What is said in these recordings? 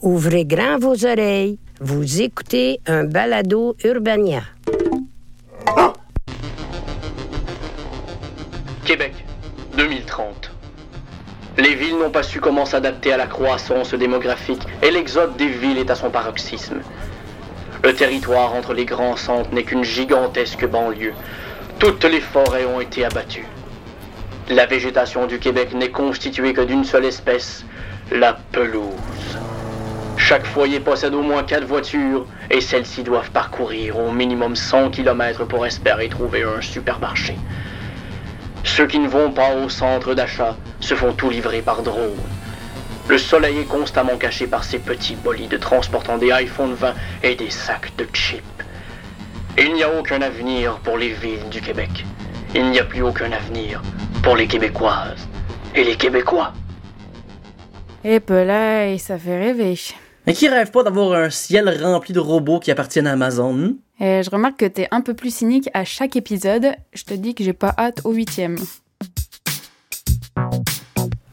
Ouvrez grand vos oreilles. Vous écoutez un balado Urbania. Québec, 2030. Les villes n'ont pas su comment s'adapter à la croissance démographique et l'exode des villes est à son paroxysme. Le territoire entre les grands centres n'est qu'une gigantesque banlieue. Toutes les forêts ont été abattues. La végétation du Québec n'est constituée que d'une seule espèce, la pelouse. Chaque foyer possède au moins quatre voitures et celles-ci doivent parcourir au minimum 100 km pour espérer trouver un supermarché. Ceux qui ne vont pas au centre d'achat se font tout livrer par drone. Le soleil est constamment caché par ces petits bolides transportant des iPhone 20 et des sacs de chips. Il n'y a aucun avenir pour les villes du Québec. Il n'y a plus aucun avenir pour les Québécoises et les Québécois. Et là, ça fait rêver. Mais qui rêve pas d'avoir un ciel rempli de robots qui appartiennent à Amazon? hein? Et je remarque que t'es un peu plus cynique à chaque épisode. Je te dis que j'ai pas hâte au huitième.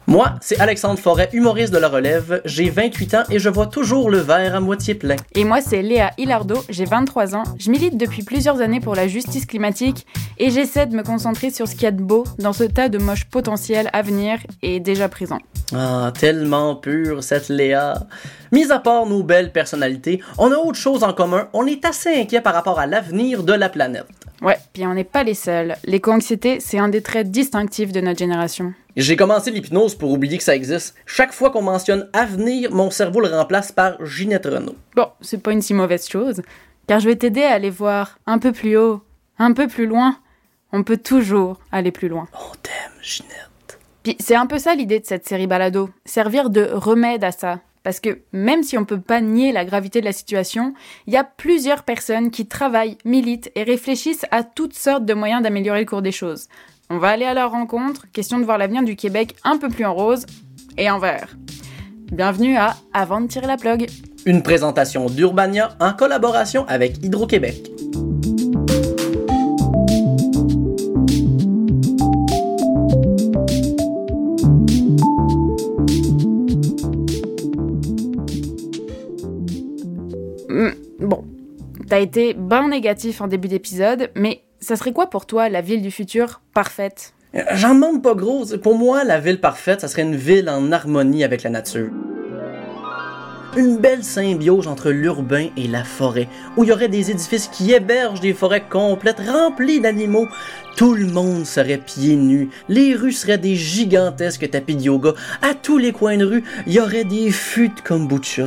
Moi, c'est Alexandre Forêt, humoriste de la relève. J'ai 28 ans et je vois toujours le verre à moitié plein. Et moi, c'est Léa Hilardo, j'ai 23 ans. Je milite depuis plusieurs années pour la justice climatique et j'essaie de me concentrer sur ce qu'il y a de beau dans ce tas de moches potentiels à venir et déjà présents. Ah, tellement pure cette Léa. Mis à part nos belles personnalités, on a autre chose en commun. On est assez inquiet par rapport à l'avenir de la planète. Ouais, puis on n'est pas les seuls. L'éco-anxiété, c'est un des traits distinctifs de notre génération. J'ai commencé l'hypnose pour oublier que ça existe. Chaque fois qu'on mentionne avenir, mon cerveau le remplace par Ginette Renault. Bon, c'est pas une si mauvaise chose, car je vais t'aider à aller voir un peu plus haut, un peu plus loin. On peut toujours aller plus loin. On t'aime, Ginette. Puis c'est un peu ça l'idée de cette série balado, servir de remède à ça. Parce que même si on peut pas nier la gravité de la situation, il y a plusieurs personnes qui travaillent, militent et réfléchissent à toutes sortes de moyens d'améliorer le cours des choses. On va aller à leur rencontre, question de voir l'avenir du Québec un peu plus en rose et en vert. Bienvenue à Avant de tirer la plug. Une présentation d'Urbania en collaboration avec Hydro-Québec. Hmm, Bon, t'as été ben négatif en début d'épisode, mais ça serait quoi pour toi la ville du futur parfaite? J'en demande pas gros. Pour moi, la ville parfaite, ça serait une ville en harmonie avec la nature. Une belle symbiose entre l'urbain et la forêt, où il y aurait des édifices qui hébergent des forêts complètes remplies d'animaux. Tout le monde serait pieds nus, les rues seraient des gigantesques tapis de yoga. À tous les coins de rue, il y aurait des fûts de kombucha.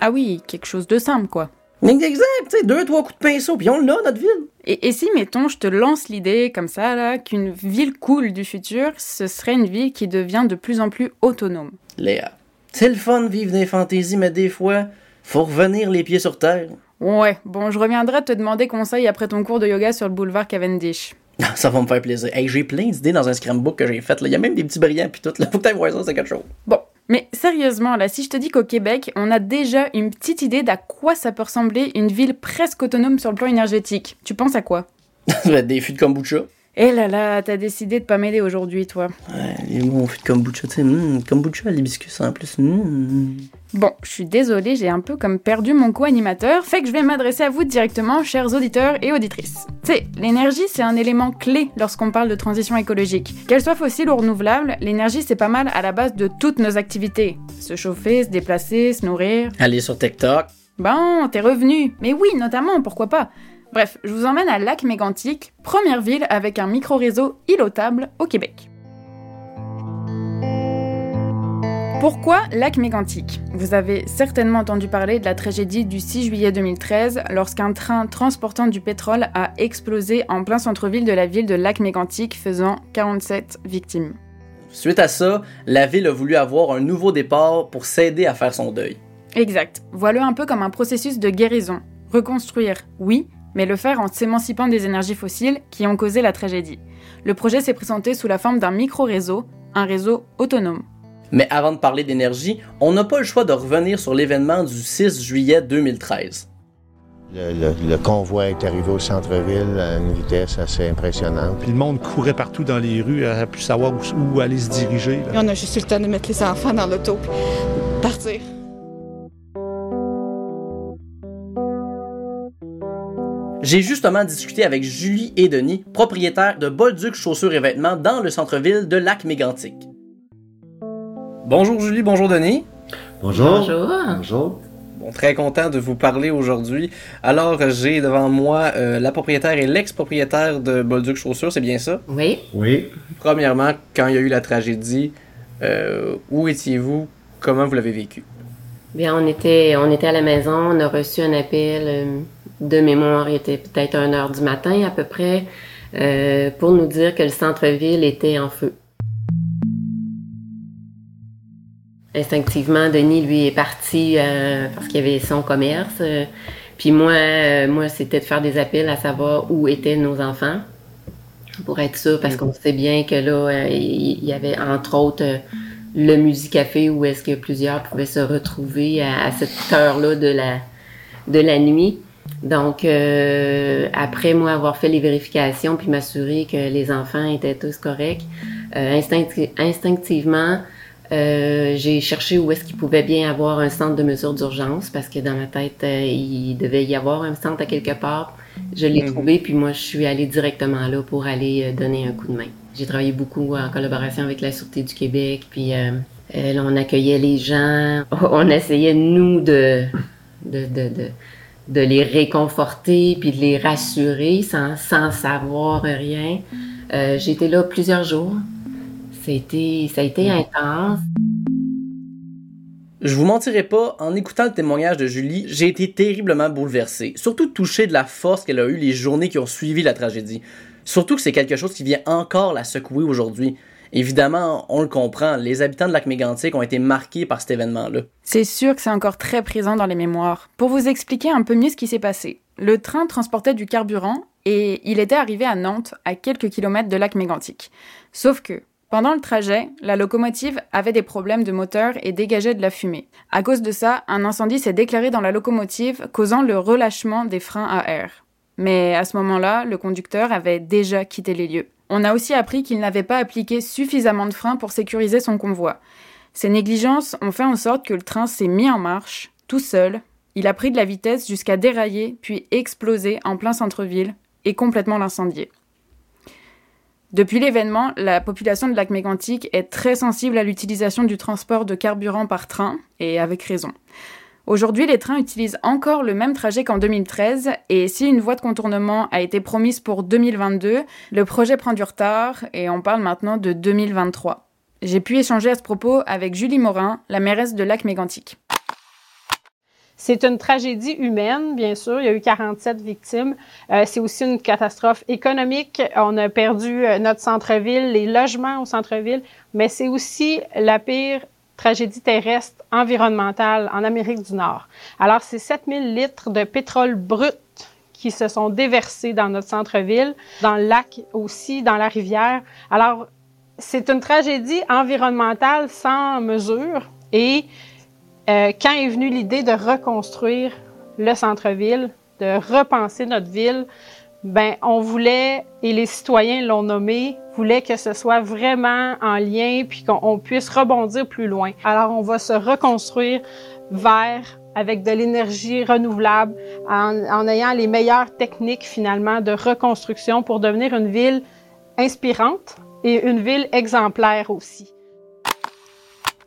Ah oui, quelque chose de simple quoi. Exact, tu sais, deux, trois coups de pinceau, puis on l'a, notre ville. Et, et si, mettons, je te lance l'idée comme ça, là, qu'une ville cool du futur, ce serait une ville qui devient de plus en plus autonome. Léa, c'est le fun de vivre des fantaisies, mais des fois, faut revenir les pieds sur terre. Ouais, bon, je reviendrai te demander conseil après ton cours de yoga sur le boulevard Cavendish. Ça va me faire plaisir. Hey, j'ai plein d'idées dans un scrambook que j'ai fait. là. Il y a même des petits brillants puis tout. Là. Faut peut-être voir ça, c'est quelque chose. Bon, mais sérieusement, là, si je te dis qu'au Québec, on a déjà une petite idée d'à quoi ça peut ressembler une ville presque autonome sur le plan énergétique, tu penses à quoi? Des fûts de kombucha. Eh là là, t'as décidé de pas m'aider aujourd'hui, toi. Ouais, les de kombucha, tu sais. mm, kombucha à l'hibiscus en plus. mm. Bon, je suis désolée, j'ai un peu comme perdu mon co-animateur, fait que je vais m'adresser à vous directement, chers auditeurs et auditrices. Tu sais, l'énergie, c'est un élément clé lorsqu'on parle de transition écologique. Qu'elle soit fossile ou renouvelable, l'énergie, c'est pas mal à la base de toutes nos activités. Se chauffer, se déplacer, se nourrir. Allez sur TikTok. Bon, t'es revenu. Mais oui, notamment, pourquoi pas Bref, je vous emmène à Lac Mégantic, première ville avec un micro-réseau ilotable au Québec. Pourquoi Lac Mégantic? Vous avez certainement entendu parler de la tragédie du 6 juillet 2013 lorsqu'un train transportant du pétrole a explosé en plein centre-ville de la ville de Lac Mégantic faisant 47 victimes. Suite à ça, la ville a voulu avoir un nouveau départ pour s'aider à faire son deuil. Exact. Voilà un peu comme un processus de guérison. Reconstruire, oui, mais le faire en s'émancipant des énergies fossiles qui ont causé la tragédie. Le projet s'est présenté sous la forme d'un micro-réseau, un réseau autonome. Mais avant de parler d'énergie, on n'a pas le choix de revenir sur l'événement du 6 juillet 2013. Le, convoi est arrivé au centre-ville à une vitesse assez impressionnante. Puis le monde courait partout dans les rues, a pu savoir où, aller se diriger. on a juste eu le temps de mettre les enfants dans l'auto, partir. J'ai justement discuté avec Julie et Denis, propriétaires de Bolduc Chaussures et Vêtements dans le centre-ville de Lac-Mégantic. Bonjour Julie, bonjour Denis. Bonjour. Bonjour. Bonjour. Bon, très content de vous parler aujourd'hui. Alors, j'ai devant moi euh, la propriétaire et l'ex-propriétaire de Bolduc Chaussures, c'est bien ça? Oui. Oui. Premièrement, quand il y a eu la tragédie, euh, où étiez-vous? Comment vous l'avez vécu? Bien, on était, on était à la maison, on a reçu un appel euh, de mémoire, il était peut-être 1 heure du matin à peu près, pour nous dire que le centre-ville était en feu. instinctivement, Denis, lui, est parti euh, parce qu'il y avait son commerce. Euh, puis moi, euh, moi, c'était de faire des appels à savoir où étaient nos enfants pour être sûr, parce qu'on sait bien que là, il y, avait entre autres le musicafé où est-ce que plusieurs pouvaient se retrouver à, cette heure-là de la nuit. Donc, après moi avoir fait les vérifications puis m'assurer que les enfants étaient tous corrects, instinctivement, euh, j'ai cherché où est-ce qu'il pouvait bien avoir un centre de mesure d'urgence parce que dans ma tête, euh, il devait y avoir un centre à quelque part. Je l'ai mhm. trouvé, puis moi, je suis allée directement là pour aller euh, donner un coup de main. J'ai travaillé beaucoup en collaboration avec la Sûreté du Québec, puis on accueillait les gens, on essayait, nous, de, de, de, de, de les réconforter, puis de les rassurer sans, sans savoir rien. J'étais là plusieurs jours. Ça a été, ça a été intense. Je vous mentirai pas, en écoutant le témoignage de Julie, j'ai été terriblement bouleversé, surtout touché de la force qu'elle a eue les journées qui ont suivi la tragédie. Surtout que c'est quelque chose qui vient encore la secouer aujourd'hui. Évidemment, on le comprend, les habitants de lac mégantic ont été marqués par cet événement-là. C'est sûr que c'est encore très présent dans les mémoires. Pour vous expliquer un peu mieux ce qui s'est passé, le train transportait du carburant et il était arrivé à Nantes, à quelques kilomètres de lac mégantic. Sauf que, pendant le trajet, la locomotive avait des problèmes de moteur et dégageait de la fumée. À cause de ça, un incendie s'est déclaré dans la locomotive, causant le relâchement des freins à air. Mais à ce moment-là, le conducteur avait déjà quitté les lieux. On a aussi appris qu'il n'avait pas appliqué suffisamment de freins pour sécuriser son convoi. Ces négligences ont fait en sorte que le train s'est mis en marche, tout seul. Il a pris de la vitesse jusqu'à dérailler, puis exploser en plein centre-ville et complètement l'incendier. Depuis l'événement, la population de lac mégantic est très sensible à l'utilisation du transport de carburant par train, et avec raison. Aujourd'hui, les trains utilisent encore le même trajet qu'en 2013, et si une voie de contournement a été promise pour 2022, le projet prend du retard, et on parle maintenant de 2023. J'ai pu échanger à ce propos avec Julie Morin, la mairesse de lac mégantic. C'est une tragédie humaine, bien sûr. Il y a eu 47 victimes. Euh, c'est aussi une catastrophe économique. On a perdu euh, notre centre-ville, les logements au centre-ville, mais c'est aussi la pire tragédie terrestre environnementale en Amérique du Nord. Alors, c'est 7000 litres de pétrole brut qui se sont déversés dans notre centre-ville, dans le lac aussi, dans la rivière. Alors, c'est une tragédie environnementale sans mesure et euh, quand est venue l'idée de reconstruire le centre-ville, de repenser notre ville, ben on voulait, et les citoyens l'ont nommé, voulaient que ce soit vraiment en lien, puis qu'on puisse rebondir plus loin. Alors on va se reconstruire vers avec de l'énergie renouvelable, en, en, ayant les meilleures techniques finalement de reconstruction pour devenir une ville inspirante et une ville exemplaire aussi.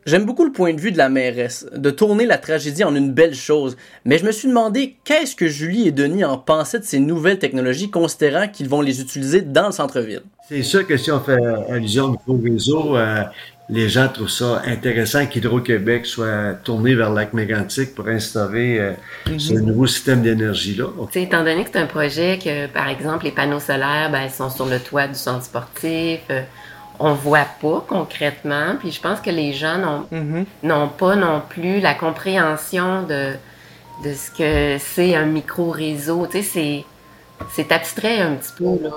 J'aime beaucoup le point de vue de la mairesse, de tourner la tragédie en une belle chose, mais je me suis demandé qu'est-ce que Julie et Denis en pensaient de ces nouvelles technologies, considérant qu'ils vont les utiliser dans le centre-ville? C'est sûr que si on fait allusion au nouveau réseau, euh, les gens trouvent ça intéressant qu'Hydro-Québec soit tourné vers le lac mégantic pour instaurer euh, mhm. ce nouveau système d'énergie-là. Étant donné que c'est un projet que, par exemple, les panneaux solaires ben, sont sur le toit du centre sportif, euh, on voit pas concrètement. Puis je pense que les gens mhm. n'ont pas non plus la compréhension de, de ce que c'est un micro-réseau. Tu sais, c'est abstrait un petit peu, là.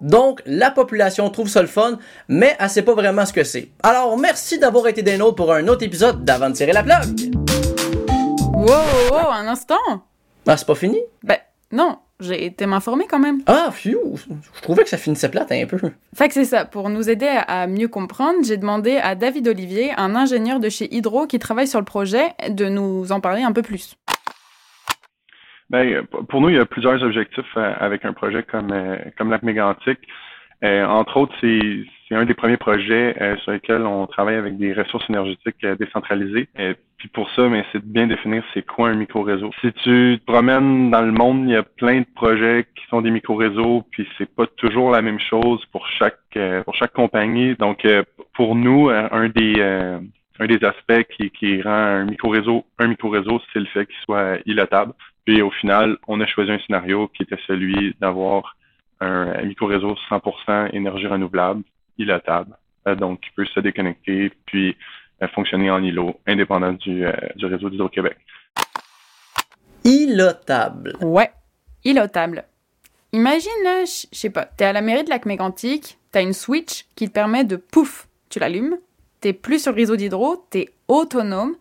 Donc, la population trouve ça le fun, mais elle sait pas vraiment ce que c'est. Alors, merci d'avoir été des nôtres pour un autre épisode d'Avant de tirer la plug. Wow, wow, un instant! Ah, c'est pas fini? Ben, non, j'ai été m'informer quand même. Ah, phew! Je trouvais que ça finissait plate un peu. Fait que c'est ça. Pour nous aider à mieux comprendre, j'ai demandé à David Olivier, un ingénieur de chez Hydro qui travaille sur le projet, de nous en parler un peu plus. Ben, pour nous, il y a plusieurs objectifs euh, avec un projet comme, euh, comme Lac Mégantic. Euh, entre autres, c'est un des premiers projets sur lesquels on travaille avec des ressources énergétiques décentralisées. Et puis pour ça, mais c'est de bien définir c'est quoi un micro-réseau. Si tu te promènes dans le monde, il y a plein de projets qui sont des micro-réseaux, puis c'est pas toujours la même chose pour chaque pour chaque compagnie. Donc pour nous, un des un des aspects qui, qui rend un micro-réseau un micro-réseau, c'est le fait qu'il soit ilotable. Puis au final, on a choisi un scénario qui était celui d'avoir un micro-réseau 100% énergie renouvelable, ilotable, euh, donc qui peut se déconnecter puis euh, fonctionner en îlot, indépendant du, euh, du réseau d'Hydro-Québec. Ilotable. Ouais, ilotable. Imagine, je sais pas, t'es à la mairie de Lac Mégantic, t'as une switch qui te permet de pouf, tu l'allumes, t'es plus sur le réseau d'hydro, t'es autonome,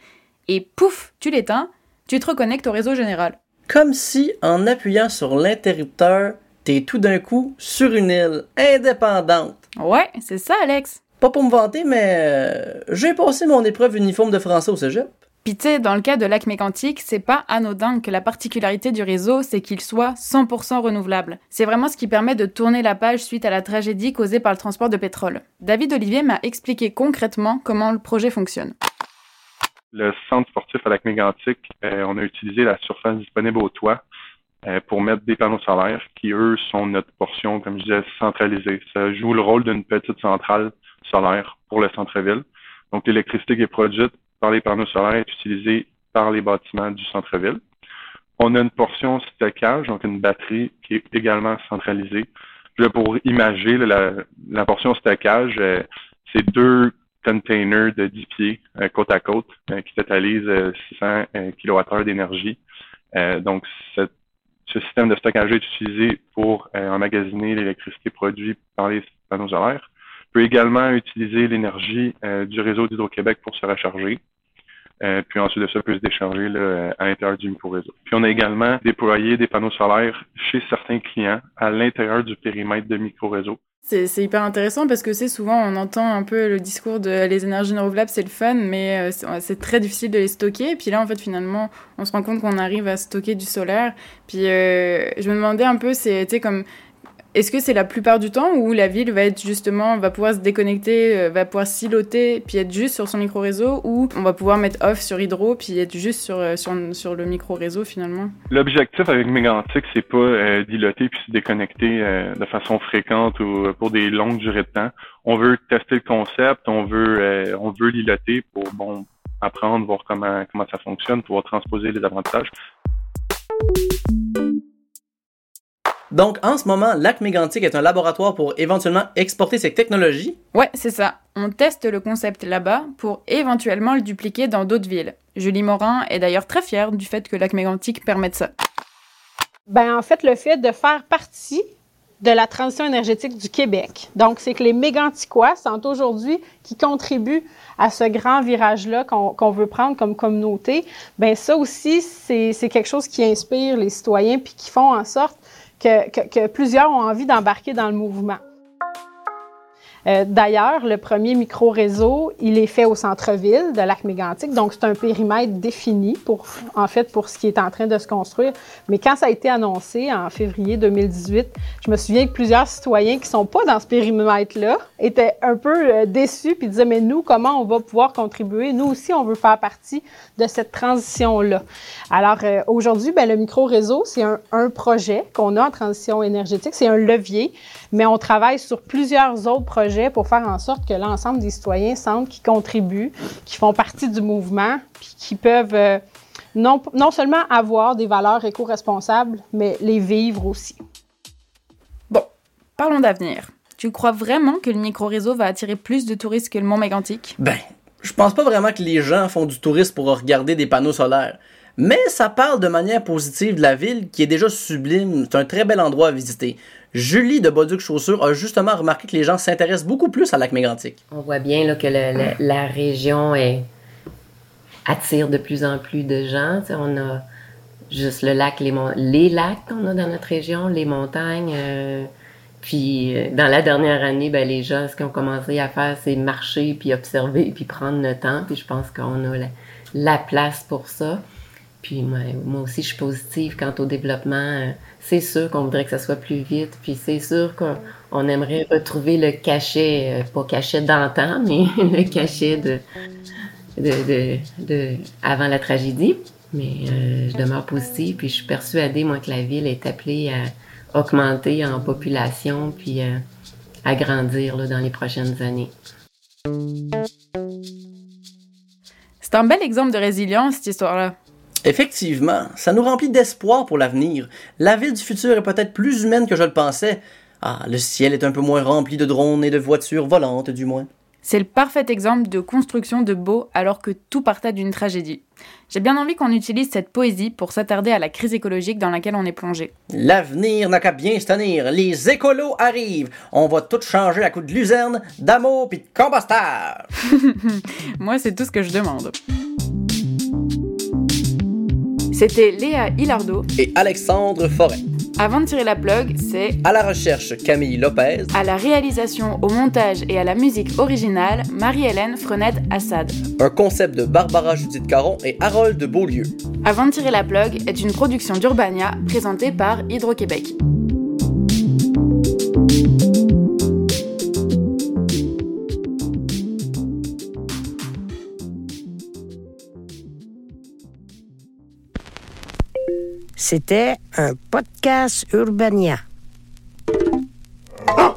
et pouf, tu l'éteins, tu te reconnectes au réseau général. Comme si, en appuyant sur l'interrupteur, t'es tout d'un coup sur une île indépendante. Ouais, c'est ça, Alex. Pas pour me vanter, mais euh, j'ai passé mon épreuve uniforme de français au cégep. Pis tu dans le cas de lac mécantique, c'est pas anodin que la particularité du réseau, c'est qu'il soit 100% renouvelable. C'est vraiment ce qui permet de tourner la page suite à la tragédie causée par le transport de pétrole. David Olivier m'a expliqué concrètement comment le projet fonctionne le centre sportif à lac mégantic, euh, on a utilisé la surface disponible au toit pour mettre des panneaux solaires qui, eux, sont notre portion, comme je disais, centralisée. Ça joue le rôle d'une petite centrale solaire pour le centre-ville. Donc, l'électricité qui est produite par les panneaux solaires est utilisée par les bâtiments du centre-ville. On a une portion stockage, donc une batterie qui est également centralisée. pour imager la, la portion stockage, euh, c'est deux container de 10 pieds euh, côte à côte euh, qui totalise 600 kWh d'énergie. Euh, donc, ce système de stockage est utilisé pour emmagasiner l'électricité produite par les panneaux solaires. peut également utiliser l'énergie du réseau d'Hydro-Québec pour se recharger. puis ensuite de ça, peut se décharger à l'intérieur du micro-réseau. Puis on a également déployé des panneaux solaires chez certains clients à l'intérieur du périmètre de micro-réseau. C'est hyper intéressant parce que c'est souvent on entend un peu le discours de les énergies renouvelables c'est le fun mais euh, c'est très difficile de les stocker. Et puis là en fait finalement on se rend compte qu'on arrive à stocker du solaire. Puis euh, je me demandais un peu c'est comme est-ce que c'est la plupart du temps où la ville va être justement, va pouvoir se déconnecter, euh, va pouvoir siloter, puis être juste sur son micro-réseau, ou on va pouvoir mettre off sur Hydro, puis être juste sur, euh, sur, sur le micro-réseau finalement? L'objectif avec Mégantic, c'est pas euh, d'îloter puis se déconnecter de façon fréquente ou pour des longues durées de temps. On veut tester le concept, on veut, on veut l'iloter pour, bon, apprendre, voir comment, comment ça fonctionne, pouvoir transposer les avantages. Donc, en ce moment, Lac Mégantic est un laboratoire pour éventuellement exporter ces technologies. Ouais, c'est ça. On teste le concept là-bas pour éventuellement le dupliquer dans d'autres villes. Julie Morin est d'ailleurs très fière du fait que Lac Mégantic permette ça. Ben, en fait, le fait de faire partie de la transition énergétique du Québec. Donc, c'est que les Méganticois sont aujourd'hui qui contribuent à ce grand virage-là qu'on veut prendre comme communauté. Ben ça aussi, c'est quelque chose qui inspire les citoyens puis qui font en sorte que, plusieurs ont envie d'embarquer dans le mouvement. Euh, d'ailleurs, le premier micro-réseau, il est fait au centre-ville de Lac-Mégantic, donc c'est un périmètre défini pour, en fait, pour ce qui est en train de se construire. Mais quand ça a été annoncé en février 2018, je me souviens que plusieurs citoyens qui sont pas dans ce périmètre-là étaient un peu euh, déçus puis disaient mais nous comment on va pouvoir contribuer? Nous aussi on veut faire partie de cette transition-là. Alors euh, aujourd'hui, ben, le micro-réseau c'est un, un projet qu'on a en transition énergétique, c'est un levier, mais on travaille sur plusieurs autres projets pour faire en sorte que l'ensemble des citoyens sentent qu'ils contribuent, qu'ils font partie du mouvement, puis qu'ils peuvent euh, non, non seulement avoir des valeurs éco-responsables, mais les vivre aussi. Bon, parlons d'avenir. Tu crois vraiment que le micro-réseau va attirer plus de touristes que le Mont Mégantic? Ben, je pense pas vraiment que les gens font du tourisme pour regarder des panneaux solaires. Mais ça parle de manière positive de la ville qui est déjà sublime. C'est un très bel endroit à visiter. Julie de Boduc Chaussures a justement remarqué que les gens s'intéressent beaucoup plus à lac mégantic. On voit bien là, que la région attire de plus en plus de gens. on a juste le lac, les, les lacs qu'on a dans notre région, les montagnes. Euh, puis euh, dans la dernière année, ben, les gens, ce qu'ils ont commencé à faire, c'est marcher, puis observer, puis prendre le temps. Puis je pense qu'on a la, place pour ça. Puis moi, aussi, je suis positive quant au développement. C'est sûr qu'on voudrait que ça soit plus vite. Puis c'est sûr qu'on aimerait retrouver le cachet, pas cachet d'antan, mais le cachet de, de, de, avant la tragédie. Mais euh, je demeure positive, puis je suis persuadée, moi, que la ville est appelée à augmenter en population, puis euh, à grandir là, dans les prochaines années. C'est un bel exemple de résilience, cette histoire-là. Effectivement, ça nous remplit d'espoir pour l'avenir. La ville du futur est peut-être plus humaine que je le pensais. Ah, le ciel est un peu moins rempli de drones et de voitures volantes, du moins. C'est le parfait exemple de construction de beau alors que tout partait d'une tragédie. J'ai bien envie qu'on utilise cette poésie pour s'attarder à la crise écologique dans laquelle on est plongé. L'avenir n'a qu'à bien se tenir. Les écolos arrivent. On va tout changer à coup de luzerne, d'amour puis de compostage. Moi, c'est tout ce que je demande. C'était Léa Hilardo et Alexandre Forêt. Avant de tirer la plug, c'est à la recherche Camille Lopez, à la réalisation, au montage et à la musique originale Marie-Hélène Frenette Assad. Un concept de Barbara Judith Caron et Harold de Beaulieu. Avant de tirer la plug est une production d'Urbania présentée par Hydro-Québec. C'était un podcast Urbania. Ah!